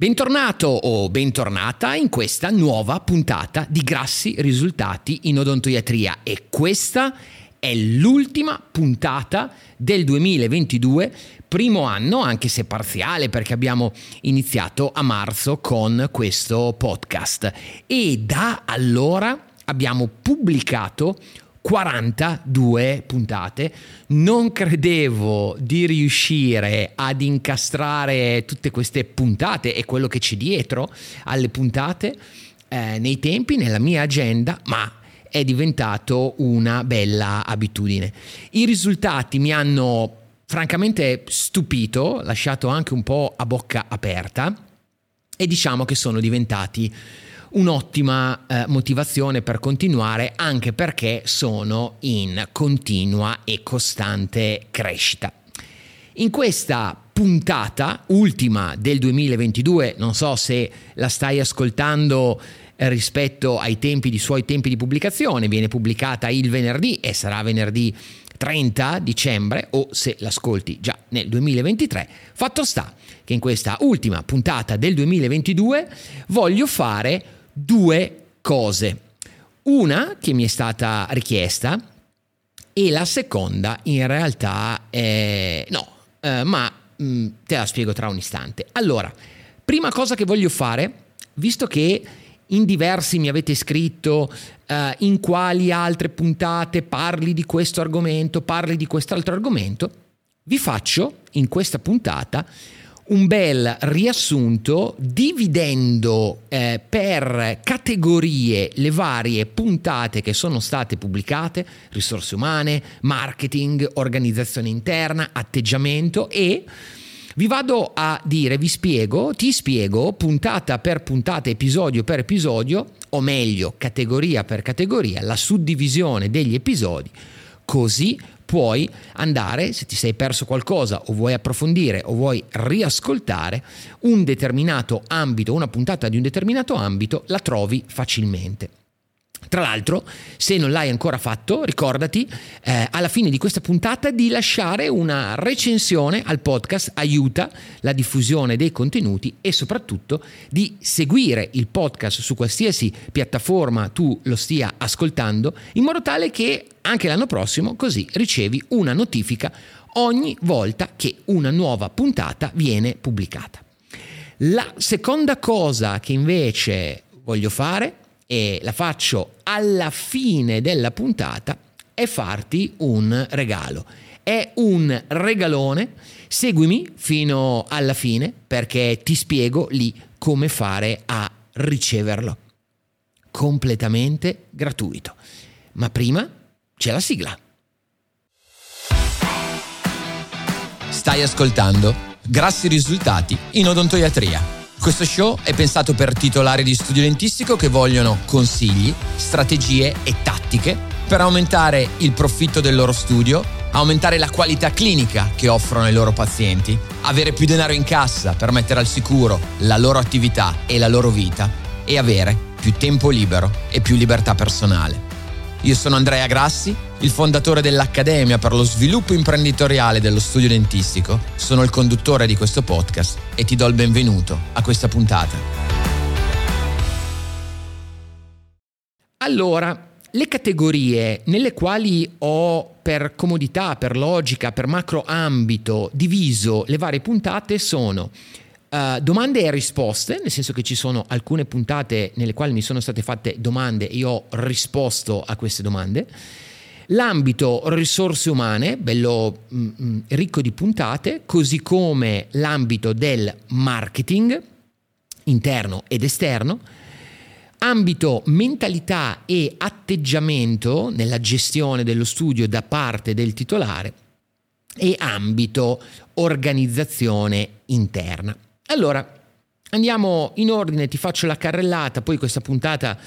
Bentornato o bentornata in questa nuova puntata di Grassi Risultati in Odontoiatria e questa è l'ultima puntata del 2022, primo anno, anche se parziale perché abbiamo iniziato a marzo con questo podcast. E da allora abbiamo pubblicato 42 puntate. Non credevo di riuscire ad incastrare tutte queste puntate e quello che c'è dietro alle puntate eh, nei tempi, nella mia agenda, ma è diventato una bella abitudine. I risultati mi hanno francamente stupito, lasciato anche un po' a bocca aperta e diciamo che sono diventati un'ottima eh, motivazione per continuare anche perché sono in continua e costante crescita. In questa puntata, ultima del 2022, non so se la stai ascoltando eh, rispetto ai tempi suoi tempi di pubblicazione, viene pubblicata il venerdì e sarà venerdì 30 dicembre o se l'ascolti già nel 2023. Fatto sta che in questa ultima puntata del 2022 voglio fare due cose. Una che mi è stata richiesta e la seconda in realtà è no, eh, ma mh, mm, te la spiego tra un istante. Allora, prima cosa che voglio fare, visto che in diversi mi avete scritto eh, in quali altre puntate parli di questo argomento, parli di quest'altro argomento, vi faccio in questa puntata un bel riassunto dividendo eh, per categorie le varie puntate che sono state pubblicate, risorse umane, marketing, organizzazione interna, atteggiamento e vi vado a dire, vi spiego, ti spiego puntata per puntata, episodio per episodio, o meglio categoria per categoria, la suddivisione degli episodi, così puoi andare, se ti sei perso qualcosa o vuoi approfondire o vuoi riascoltare un determinato ambito, una puntata di un determinato ambito, la trovi facilmente. Tra l'altro, se non l'hai ancora fatto, ricordati eh, alla fine di questa puntata di lasciare una recensione al podcast, aiuta la diffusione dei contenuti e soprattutto di seguire il podcast su qualsiasi piattaforma tu lo stia ascoltando, in modo tale che anche l'anno prossimo così ricevi una notifica ogni volta che una nuova puntata viene pubblicata. La seconda cosa che invece voglio fare e la faccio alla fine della puntata è farti un regalo. È un regalone, seguimi fino alla fine perché ti spiego lì come fare a riceverlo. Completamente gratuito. Ma prima c'è la sigla. Stai ascoltando Grassi risultati in odontoiatria questo show è pensato per titolari di studio dentistico che vogliono consigli, strategie e tattiche per aumentare il profitto del loro studio, aumentare la qualità clinica che offrono ai loro pazienti, avere più denaro in cassa per mettere al sicuro la loro attività e la loro vita e avere più tempo libero e più libertà personale. Io sono Andrea Grassi, il fondatore dell'Accademia per lo sviluppo imprenditoriale dello studio dentistico, sono il conduttore di questo podcast e ti do il benvenuto a questa puntata. Allora, le categorie nelle quali ho per comodità, per logica, per macro ambito diviso le varie puntate sono Uh, domande e risposte, nel senso che ci sono alcune puntate nelle quali mi sono state fatte domande e io ho risposto a queste domande. L'ambito risorse umane, bello mh, mm, mm, ricco di puntate, così come l'ambito del marketing interno ed esterno, ambito mentalità e atteggiamento nella gestione dello studio da parte del titolare e ambito organizzazione interna. Allora, andiamo in ordine, ti faccio la carrellata, poi questa puntata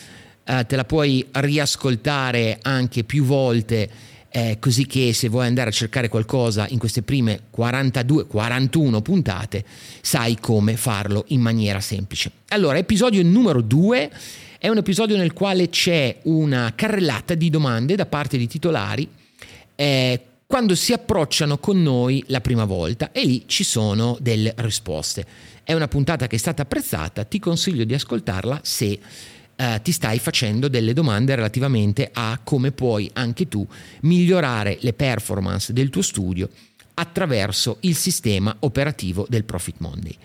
eh, te la puoi riascoltare anche più volte, eh, così che se vuoi andare a cercare qualcosa in queste prime 42, 41 puntate, sai come farlo in maniera semplice. Allora, episodio numero 2 è un episodio nel quale c'è una carrellata di domande da parte di titolari. Eh, quando si approcciano con noi la prima volta e lì ci sono delle risposte. È una puntata che è stata apprezzata, ti consiglio di ascoltarla se eh, ti stai facendo delle domande relativamente a come puoi anche tu migliorare le performance del tuo studio attraverso il sistema operativo del Profit Monday.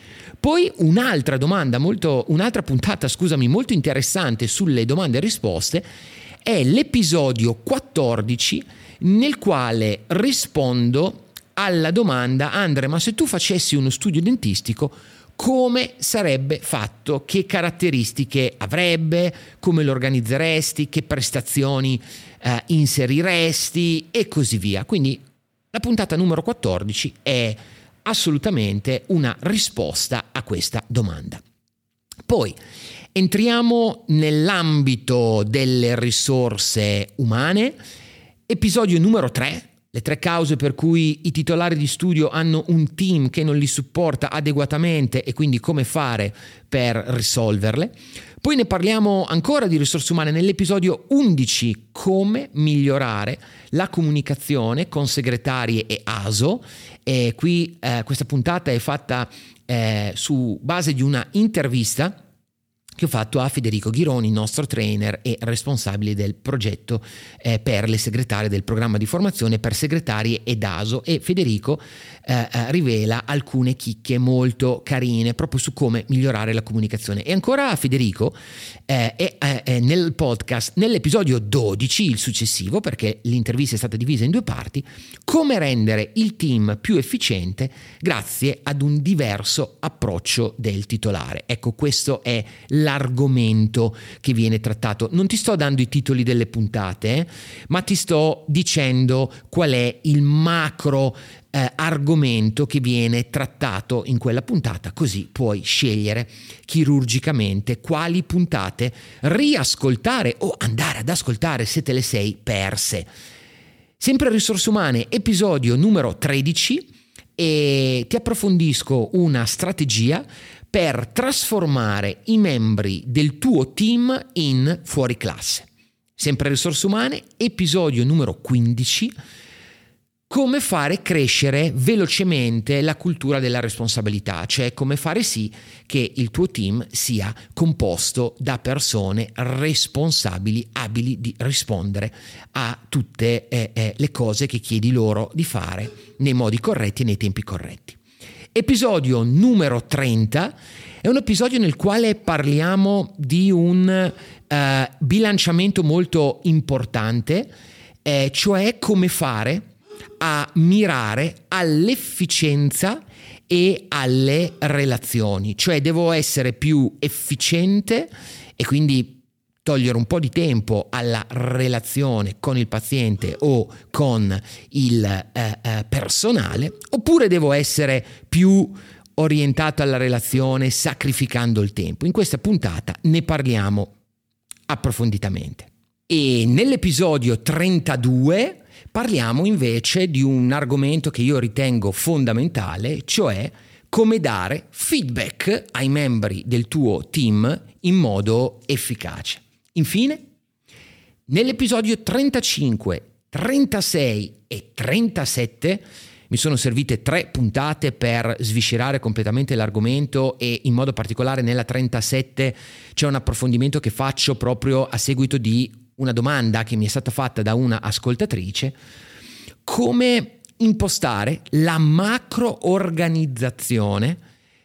Poi un'altra domanda molto, un'altra puntata, scusami, molto interessante sulle domande e risposte è l'episodio 14 nel quale rispondo alla domanda Andre, ma se tu facessi uno studio dentistico, come sarebbe fatto, che caratteristiche avrebbe, come lo organizzeresti, che prestazioni eh, inseriresti e così via. Quindi la puntata numero 14 è assolutamente una risposta a questa domanda. Poi entriamo nell'ambito delle risorse umane, episodio numero 3, le tre cause per cui i titolari di studio hanno un team che non li supporta adeguatamente e quindi come fare per risolverle. Poi ne parliamo ancora di risorse umane nell'episodio 11, come migliorare la comunicazione con segretarie e ASO. E qui eh, questa puntata è fatta eh, su base di una intervista che ho fatto a Federico Ghironi, nostro trainer e responsabile del progetto eh, per le segretarie del programma di formazione per segretarie ed ASO e Federico eh, eh, rivela alcune chicche molto carine proprio su come migliorare la comunicazione. E ancora Federico eh, è, è nel podcast, nell'episodio 12, il successivo, perché l'intervista è stata divisa in due parti, come rendere il team più efficiente grazie ad un diverso approccio del titolare. Ecco, questo è la l'argomento che viene trattato. Non ti sto dando i titoli delle puntate, ma ti sto dicendo qual è il macro eh, argomento che viene trattato in quella puntata, così puoi scegliere chirurgicamente quali puntate riascoltare o andare ad ascoltare se te le sei perse. Sempre risorse umane, episodio numero 13 e ti approfondisco una strategia per trasformare i membri del tuo team in fuori classe. Sempre risorse umane, episodio numero 15, come fare crescere velocemente la cultura della responsabilità, cioè come fare sì che il tuo team sia composto da persone responsabili, abili di rispondere a tutte eh, eh, le cose che chiedi loro di fare nei modi corretti e nei tempi corretti. Episodio numero 30 è un episodio nel quale parliamo di un uh, bilanciamento molto importante, eh, cioè come fare a mirare all'efficienza e alle relazioni, cioè devo essere più efficiente e quindi togliere un po' di tempo alla relazione con il paziente o con il eh, eh, personale, oppure devo essere più orientato alla relazione sacrificando il tempo. In questa puntata ne parliamo approfonditamente. E nell'episodio 32 parliamo invece di un argomento che io ritengo fondamentale, cioè come dare feedback ai membri del tuo team in modo efficace. Infine, nell'episodio 35, 36 e 37 mi sono servite tre puntate per sviscerare completamente l'argomento e in modo particolare nella 37 c'è un approfondimento che faccio proprio a seguito di una domanda che mi è stata fatta da una ascoltatrice, come impostare la macro organizzazione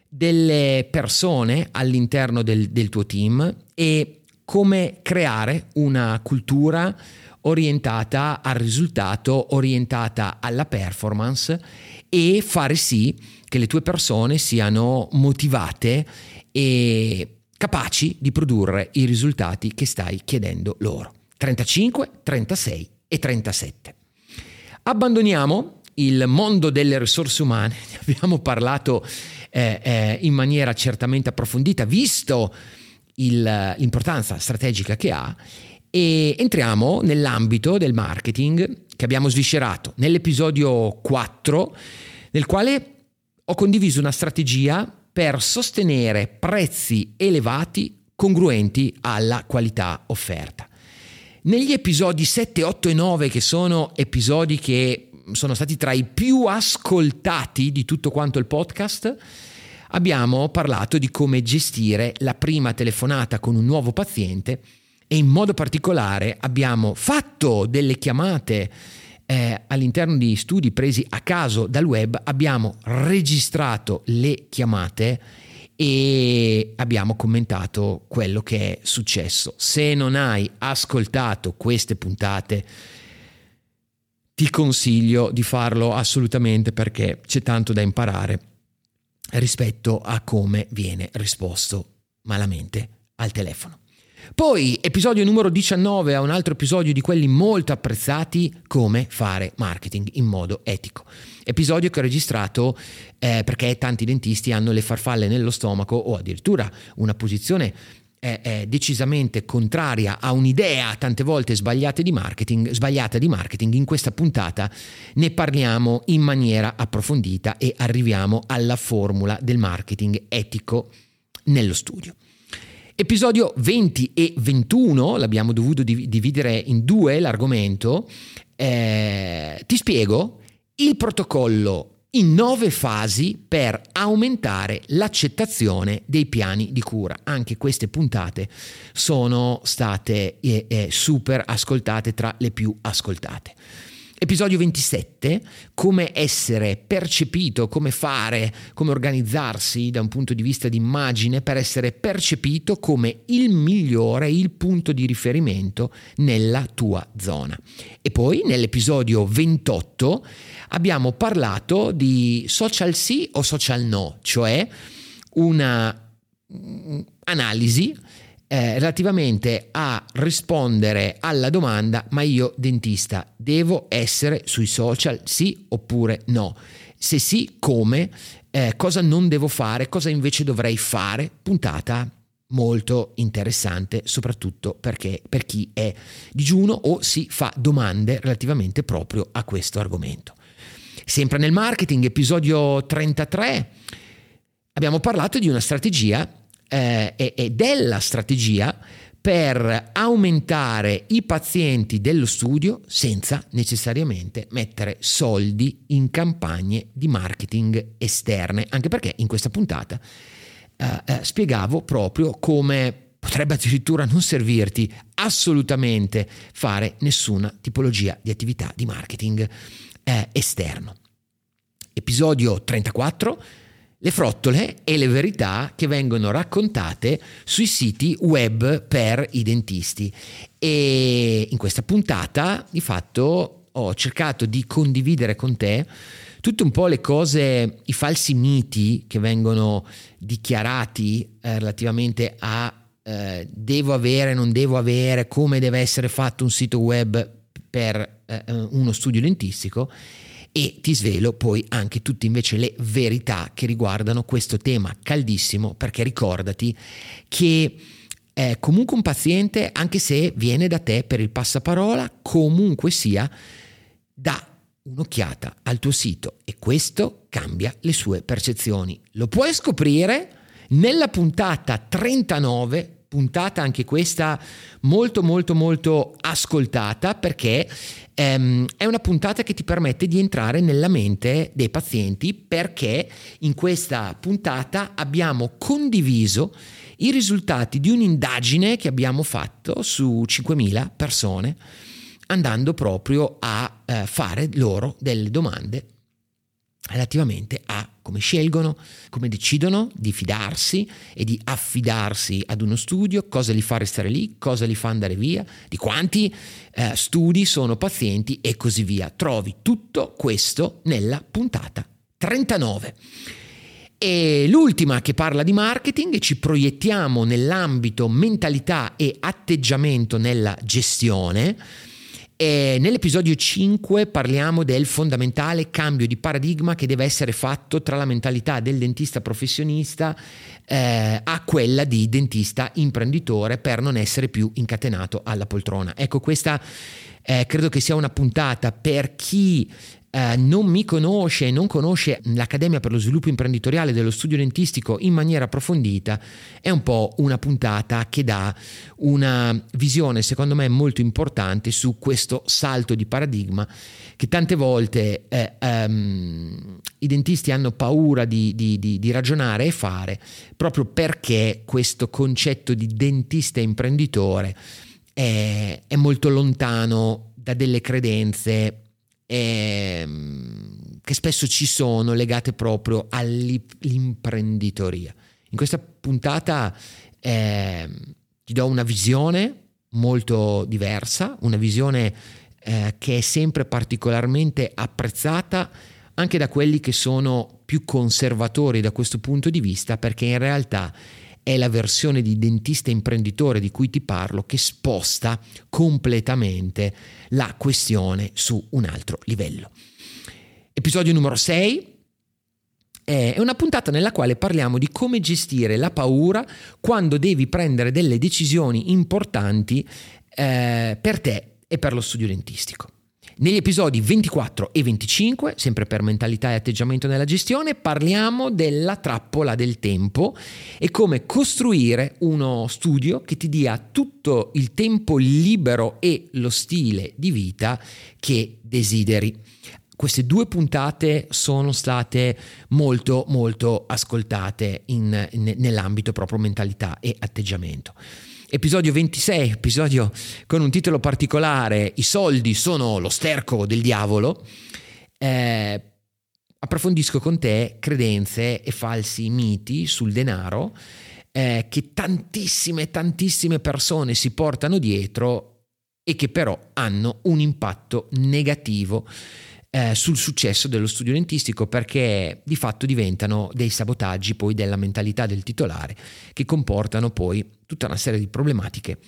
delle persone all'interno del, del tuo team e come creare una cultura orientata al risultato, orientata alla performance e fare sì che le tue persone siano motivate e capaci di produrre i risultati che stai chiedendo loro. 35, 36 e 37. Abbandoniamo il mondo delle risorse umane, ne abbiamo parlato eh, eh, in maniera certamente approfondita, visto il, l'importanza strategica che ha e entriamo nell'ambito del marketing che abbiamo sviscerato nell'episodio 4 nel quale ho condiviso una strategia per sostenere prezzi elevati congruenti alla qualità offerta. Negli episodi 7, 8 e 9, che sono episodi che sono stati tra i più ascoltati di tutto quanto il podcast, abbiamo parlato di come gestire la prima telefonata con un nuovo paziente e in modo particolare abbiamo fatto delle chiamate eh, all'interno di studi presi a caso dal web, abbiamo registrato le chiamate e abbiamo commentato quello che è successo. Se non hai ascoltato queste puntate, ti consiglio di farlo assolutamente perché c'è tanto da imparare rispetto a come viene risposto malamente al telefono. Poi, episodio numero 19 a un altro episodio di quelli molto apprezzati, come fare marketing in modo etico. Episodio che ho registrato eh, perché tanti dentisti hanno le farfalle nello stomaco o addirittura una posizione è, è decisamente contraria a un'idea tante volte sbagliata di, marketing, sbagliata di marketing, in questa puntata ne parliamo in maniera approfondita e arriviamo alla formula del marketing etico nello studio. Episodio 20 e 21, l'abbiamo dovuto dividere in due l'argomento, eh, ti spiego. Il protocollo in nove fasi per aumentare l'accettazione dei piani di cura. Anche queste puntate sono state eh, super ascoltate tra le più ascoltate. Episodio 27, come essere percepito, come fare, come organizzarsi da un punto di vista di immagine per essere percepito come il migliore, il punto di riferimento nella tua zona. E poi nell'episodio 28 abbiamo parlato di social sì o social no, cioè una mm, analisi eh, relativamente a rispondere alla domanda ma io dentista devo essere sui social sì oppure no? Se sì, come? Eh, cosa non devo fare? Cosa invece dovrei fare? Puntata molto interessante, soprattutto perché per chi è digiuno o si fa domande relativamente proprio a questo argomento. Sempre nel marketing, episodio 33, abbiamo parlato di una strategia eh, e, della strategia per aumentare i pazienti dello studio senza necessariamente mettere soldi in campagne di marketing esterne, anche perché in questa puntata eh, eh, spiegavo proprio come potrebbe addirittura non servirti assolutamente fare nessuna tipologia di attività di marketing eh, esterno. Episodio 34 le frottole e le verità che vengono raccontate sui siti web per i dentisti. E in questa puntata, di fatto, ho cercato di condividere con te tutte un po' le cose, i falsi miti che vengono dichiarati eh, relativamente a eh, devo avere, non devo avere, come deve essere fatto un sito web per eh, uno studio dentistico e ti svelo poi anche tutte invece le verità che riguardano questo tema caldissimo perché ricordati che eh, comunque un paziente, anche se viene da te per il passaparola, comunque sia, dà un'occhiata al tuo sito e questo cambia le sue percezioni. Lo puoi scoprire nella puntata 39 puntata anche questa molto molto molto ascoltata perché ehm, è una puntata che ti permette di entrare nella mente dei pazienti perché in questa puntata abbiamo condiviso i risultati di un'indagine che abbiamo fatto su 5.000 persone andando proprio a eh, fare loro delle domande relativamente a come scelgono, come decidono di fidarsi e di affidarsi ad uno studio, cosa li fa restare lì, cosa li fa andare via, di quanti eh, studi sono pazienti e così via. Trovi tutto questo nella puntata 39. E l'ultima che parla di marketing ci proiettiamo nell'ambito mentalità e atteggiamento nella gestione e nell'episodio 5 parliamo del fondamentale cambio di paradigma che deve essere fatto tra la mentalità del dentista professionista eh, a quella di dentista imprenditore per non essere più incatenato alla poltrona. Ecco, questa eh, credo che sia una puntata per chi eh, non mi conosce, non conosce l'Accademia per lo sviluppo imprenditoriale dello studio dentistico in maniera approfondita, è un po' una puntata che dà una visione, secondo me, molto importante su questo salto di paradigma che tante volte eh, um, i dentisti hanno paura di, di, di, di ragionare e fare proprio perché questo concetto di dentista imprenditore è molto lontano da delle credenze ehm, che spesso ci sono legate proprio all'imprenditoria. In questa puntata eh, ti do una visione molto diversa, una visione eh, che è sempre particolarmente apprezzata anche da quelli che sono più conservatori da questo punto di vista, perché in realtà è la versione di dentista imprenditore di cui ti parlo che sposta completamente la questione su un altro livello. Episodio numero 6 è una puntata nella quale parliamo di come gestire la paura quando devi prendere delle decisioni importanti eh, per te e per lo studio dentistico. Negli episodi 24 e 25, sempre per mentalità e atteggiamento nella gestione, parliamo della trappola del tempo e come costruire uno studio che ti dia tutto il tempo libero e lo stile di vita che desideri. Queste due puntate sono state molto molto ascoltate in, in, nell'ambito proprio mentalità e atteggiamento. Episodio 26, episodio con un titolo particolare, I soldi sono lo sterco del diavolo. Eh, approfondisco con te credenze e falsi miti sul denaro eh, che tantissime, tantissime persone si portano dietro e che però hanno un impatto negativo eh, sul successo dello studio dentistico perché di fatto diventano dei sabotaggi poi della mentalità del titolare che comportano poi tutta una serie di problematiche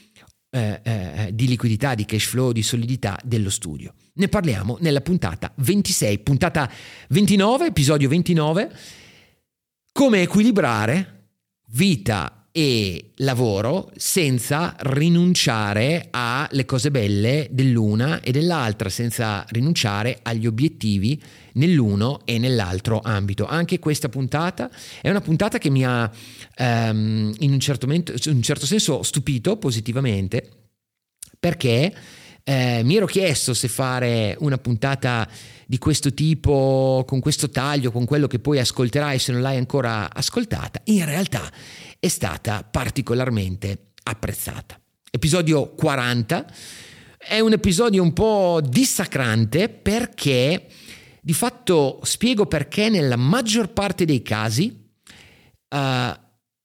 eh, eh, di liquidità, di cash flow, di solidità dello studio. Ne parliamo nella puntata 26, puntata 29, episodio 29, come equilibrare vita e lavoro senza rinunciare alle cose belle dell'una e dell'altra, senza rinunciare agli obiettivi nell'uno e nell'altro ambito. Anche questa puntata è una puntata che mi ha um, in, un certo momento, in un certo senso stupito positivamente perché eh, mi ero chiesto se fare una puntata di questo tipo, con questo taglio, con quello che poi ascolterai se non l'hai ancora ascoltata. In realtà è stata particolarmente apprezzata. Episodio 40 è un episodio un po' dissacrante perché di fatto spiego perché nella maggior parte dei casi uh,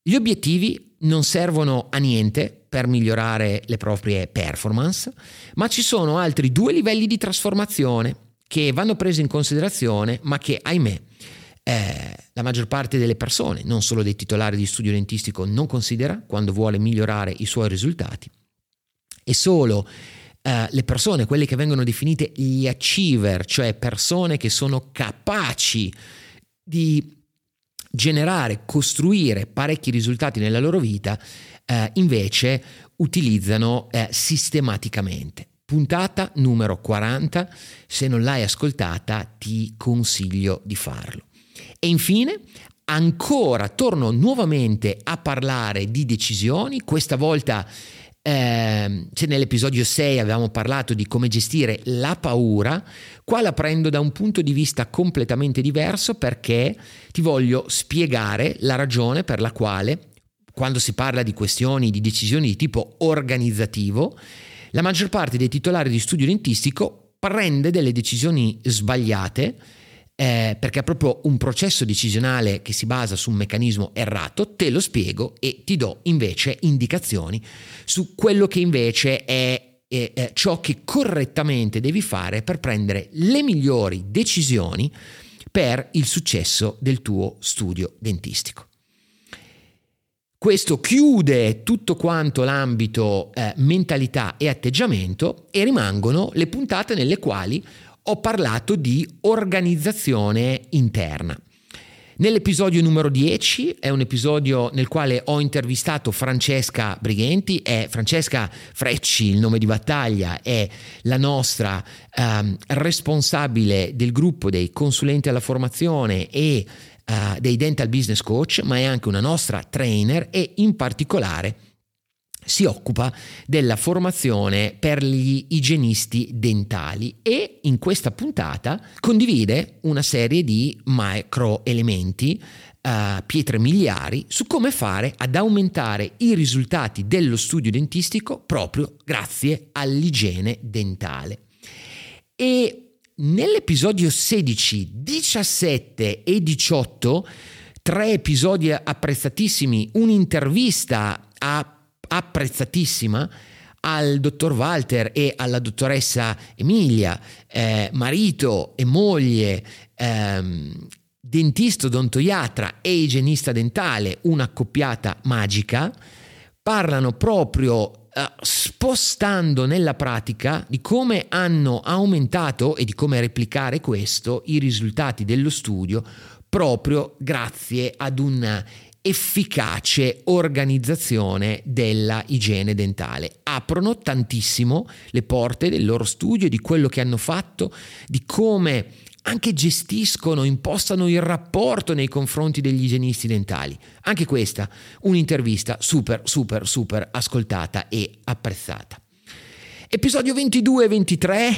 gli obiettivi non servono a niente per migliorare le proprie performance, ma ci sono altri due livelli di trasformazione che vanno presi in considerazione, ma che ahimè eh, la maggior parte delle persone, non solo dei titolari di studio dentistico, non considera quando vuole migliorare i suoi risultati. E solo eh, le persone, quelle che vengono definite gli achiever, cioè persone che sono capaci di generare, costruire parecchi risultati nella loro vita, eh, invece utilizzano eh, sistematicamente. Puntata numero 40, se non l'hai ascoltata ti consiglio di farlo. E infine, ancora torno nuovamente a parlare di decisioni, questa volta eh, se nell'episodio 6 avevamo parlato di come gestire la paura, qua la prendo da un punto di vista completamente diverso perché ti voglio spiegare la ragione per la quale quando si parla di questioni, di decisioni di tipo organizzativo, la maggior parte dei titolari di studio dentistico prende delle decisioni sbagliate eh, perché è proprio un processo decisionale che si basa su un meccanismo errato, te lo spiego e ti do invece indicazioni su quello che invece è eh, ciò che correttamente devi fare per prendere le migliori decisioni per il successo del tuo studio dentistico. Questo chiude tutto quanto l'ambito eh, mentalità e atteggiamento e rimangono le puntate nelle quali ho parlato di organizzazione interna. Nell'episodio numero 10 è un episodio nel quale ho intervistato Francesca Brighenti, è Francesca Frecci, il nome di battaglia, è la nostra um, responsabile del gruppo dei consulenti alla formazione e uh, dei dental business coach, ma è anche una nostra trainer e in particolare si occupa della formazione per gli igienisti dentali e in questa puntata condivide una serie di microelementi, uh, pietre miliari, su come fare ad aumentare i risultati dello studio dentistico proprio grazie all'igiene dentale. E nell'episodio 16, 17 e 18, tre episodi apprezzatissimi, un'intervista a apprezzatissima al dottor Walter e alla dottoressa Emilia, eh, marito e moglie, ehm, dentista odontoiatra e igienista dentale, una accoppiata magica, parlano proprio eh, spostando nella pratica di come hanno aumentato e di come replicare questo i risultati dello studio proprio grazie ad un efficace organizzazione della igiene dentale. Aprono tantissimo le porte del loro studio, di quello che hanno fatto, di come anche gestiscono, impostano il rapporto nei confronti degli igienisti dentali. Anche questa, un'intervista super, super, super ascoltata e apprezzata. Episodio 22 e 23,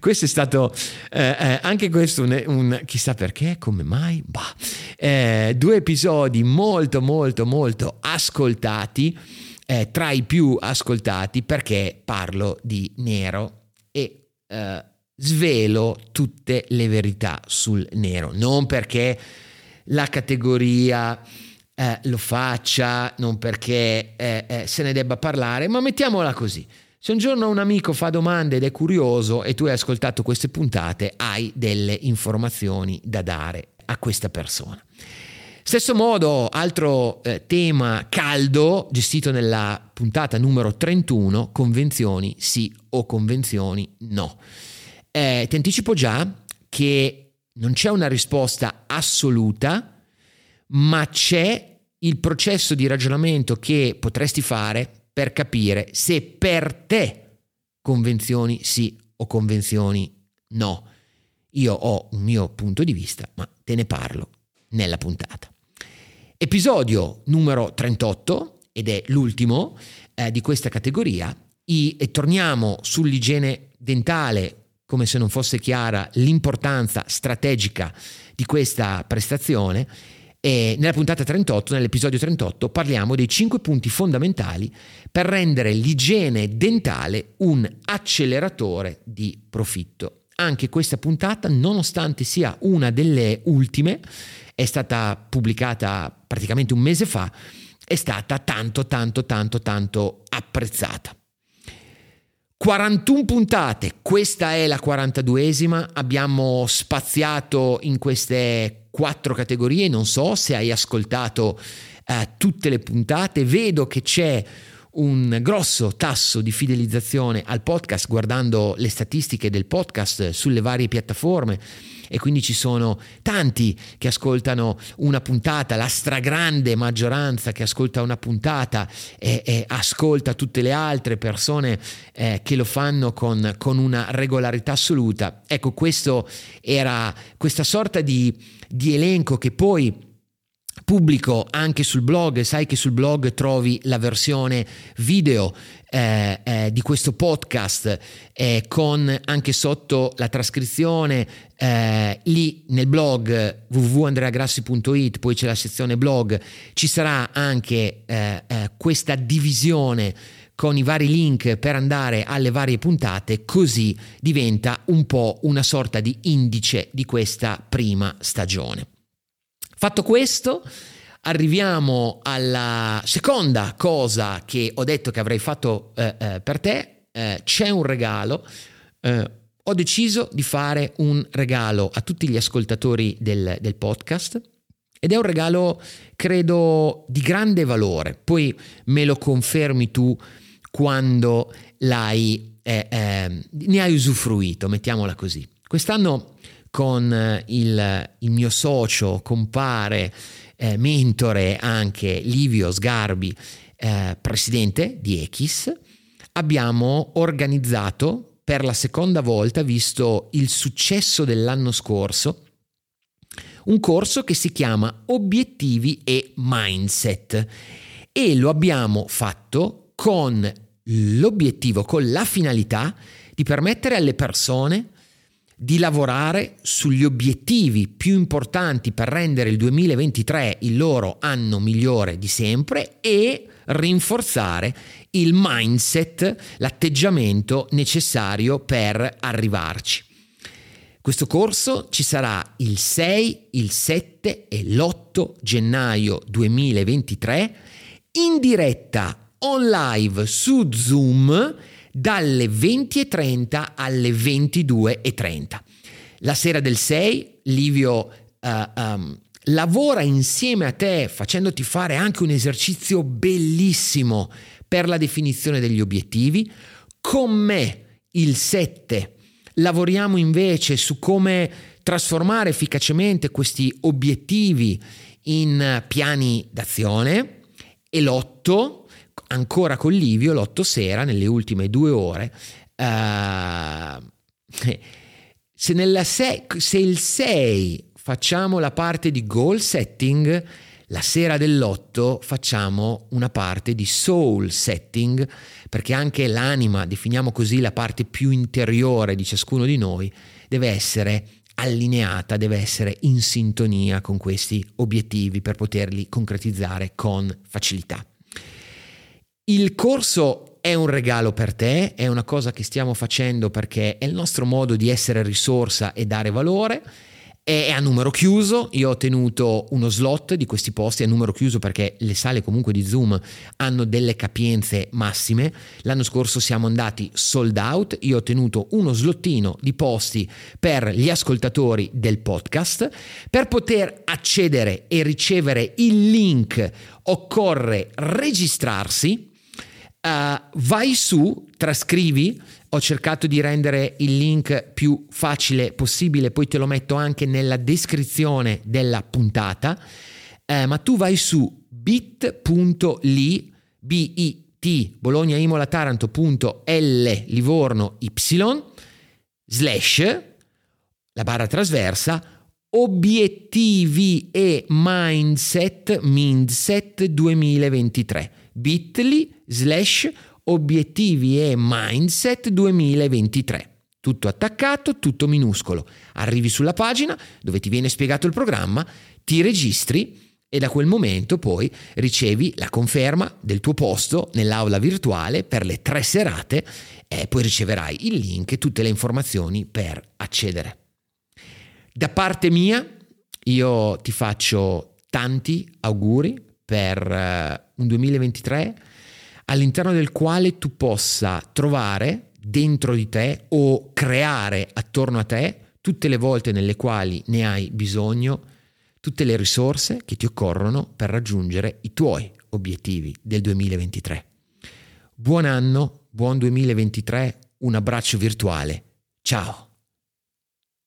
questo è stato eh, eh, anche questo un, un, chissà perché, come mai, bah, eh, due episodi molto molto molto ascoltati, eh, tra i più ascoltati perché parlo di nero e eh, svelo tutte le verità sul nero, non perché la categoria eh, lo faccia, non perché se ne debba parlare, ma mettiamola così se un giorno un amico fa domande ed è curioso e tu hai ascoltato queste puntate, hai delle informazioni da dare a questa persona. Stesso modo, altro eh, tema caldo gestito nella puntata numero 31, convenzioni sì o convenzioni no. Eh, ti anticipo già che non c'è una risposta assoluta, ma c'è il processo di ragionamento che potresti fare per capire se per te convenzioni sì o convenzioni no. Io ho un mio punto di vista, ma te ne parlo nella puntata. Episodio numero 38, ed è l'ultimo eh, di questa categoria, I, e torniamo sull'igiene dentale come se non fosse chiara l'importanza strategica di questa prestazione e nella puntata 38, nell'episodio 38, parliamo dei 5 punti fondamentali per rendere l'igiene dentale un acceleratore di profitto. Anche questa puntata, nonostante sia una delle ultime, è stata pubblicata praticamente un mese fa, è stata tanto, tanto, tanto, tanto apprezzata. 41 puntate, questa è la 42esima, abbiamo spaziato in queste quattro categorie, non so se hai ascoltato eh, tutte le puntate, vedo che c'è un grosso tasso di fidelizzazione al podcast guardando le statistiche del podcast sulle varie piattaforme e quindi ci sono tanti che ascoltano una puntata, la stragrande maggioranza che ascolta una puntata e, e ascolta tutte le altre persone eh, che lo fanno con, con, una regolarità assoluta. Ecco, questo era questa sorta di, di elenco che poi pubblico anche sul blog, sai che sul blog trovi la versione video eh, eh, di questo podcast eh, con anche sotto la trascrizione eh, lì nel blog www.andreagrassi.it poi c'è la sezione blog ci sarà anche eh, eh, questa divisione con i vari link per andare alle varie puntate così diventa un po' una sorta di indice di questa prima stagione fatto questo arriviamo alla seconda cosa che ho detto che avrei fatto eh, eh, per te. Eh, c'è un regalo. Eh, ho deciso di fare un regalo a tutti gli ascoltatori del, del podcast ed è un regalo, credo, di grande valore. Poi me lo confermi tu quando l'hai, eh, eh, ne hai usufruito, mettiamola così. Quest'anno con eh, il, il mio socio, compare, eh, mentore anche Livio Sgarbi, eh, presidente di Echis, abbiamo organizzato per la seconda volta, visto il successo dell'anno scorso, un corso che si chiama Obiettivi e Mindset. E lo abbiamo fatto con l'obiettivo, con la finalità di permettere alle persone di lavorare sugli obiettivi più importanti per rendere il 2023 il loro anno migliore di sempre e rinforzare il mindset, l'atteggiamento necessario per arrivarci. Questo corso ci sarà il 6, il 7 e l'8 gennaio 2023 in diretta on live su Zoom dalle 20.30 alle 22.30. La sera del 6 Livio uh, um, lavora insieme a te facendoti fare anche un esercizio bellissimo per la definizione degli obiettivi. Con me il 7 lavoriamo invece su come trasformare efficacemente questi obiettivi in piani d'azione e l'8 ancora con Livio l'otto sera, nelle ultime due ore, uh, se, se, se il 6 facciamo la parte di goal setting, la sera dell'8 facciamo una parte di soul setting, perché anche l'anima, definiamo così la parte più interiore di ciascuno di noi, deve essere allineata, deve essere in sintonia con questi obiettivi per poterli concretizzare con facilità. Il corso è un regalo per te, è una cosa che stiamo facendo perché è il nostro modo di essere risorsa e dare valore. È a numero chiuso, io ho tenuto uno slot di questi posti a numero chiuso perché le sale comunque di Zoom hanno delle capienze massime. L'anno scorso siamo andati sold out, io ho tenuto uno slottino di posti per gli ascoltatori del podcast. Per poter accedere e ricevere il link occorre registrarsi Uh, vai su, trascrivi, ho cercato di rendere il link più facile possibile, poi te lo metto anche nella descrizione della puntata, uh, ma tu vai su bit.ly, bit, bologna imola taranto.l livorno y, slash, la barra trasversa, obiettivi e mindset, mindset 2023 bit.ly slash obiettivi e mindset 2023. Tutto attaccato, tutto minuscolo. Arrivi sulla pagina dove ti viene spiegato il programma, ti registri e da quel momento poi ricevi la conferma del tuo posto nell'aula virtuale per le tre serate e poi riceverai il link e tutte le informazioni per accedere. Da parte mia io ti faccio tanti auguri per eh, un 2023 all'interno del quale tu possa trovare dentro di te o creare attorno a te tutte le volte nelle quali ne hai bisogno, tutte le risorse che ti occorrono per raggiungere i tuoi obiettivi del 2023. Buon anno, buon 2023, un abbraccio virtuale. Ciao!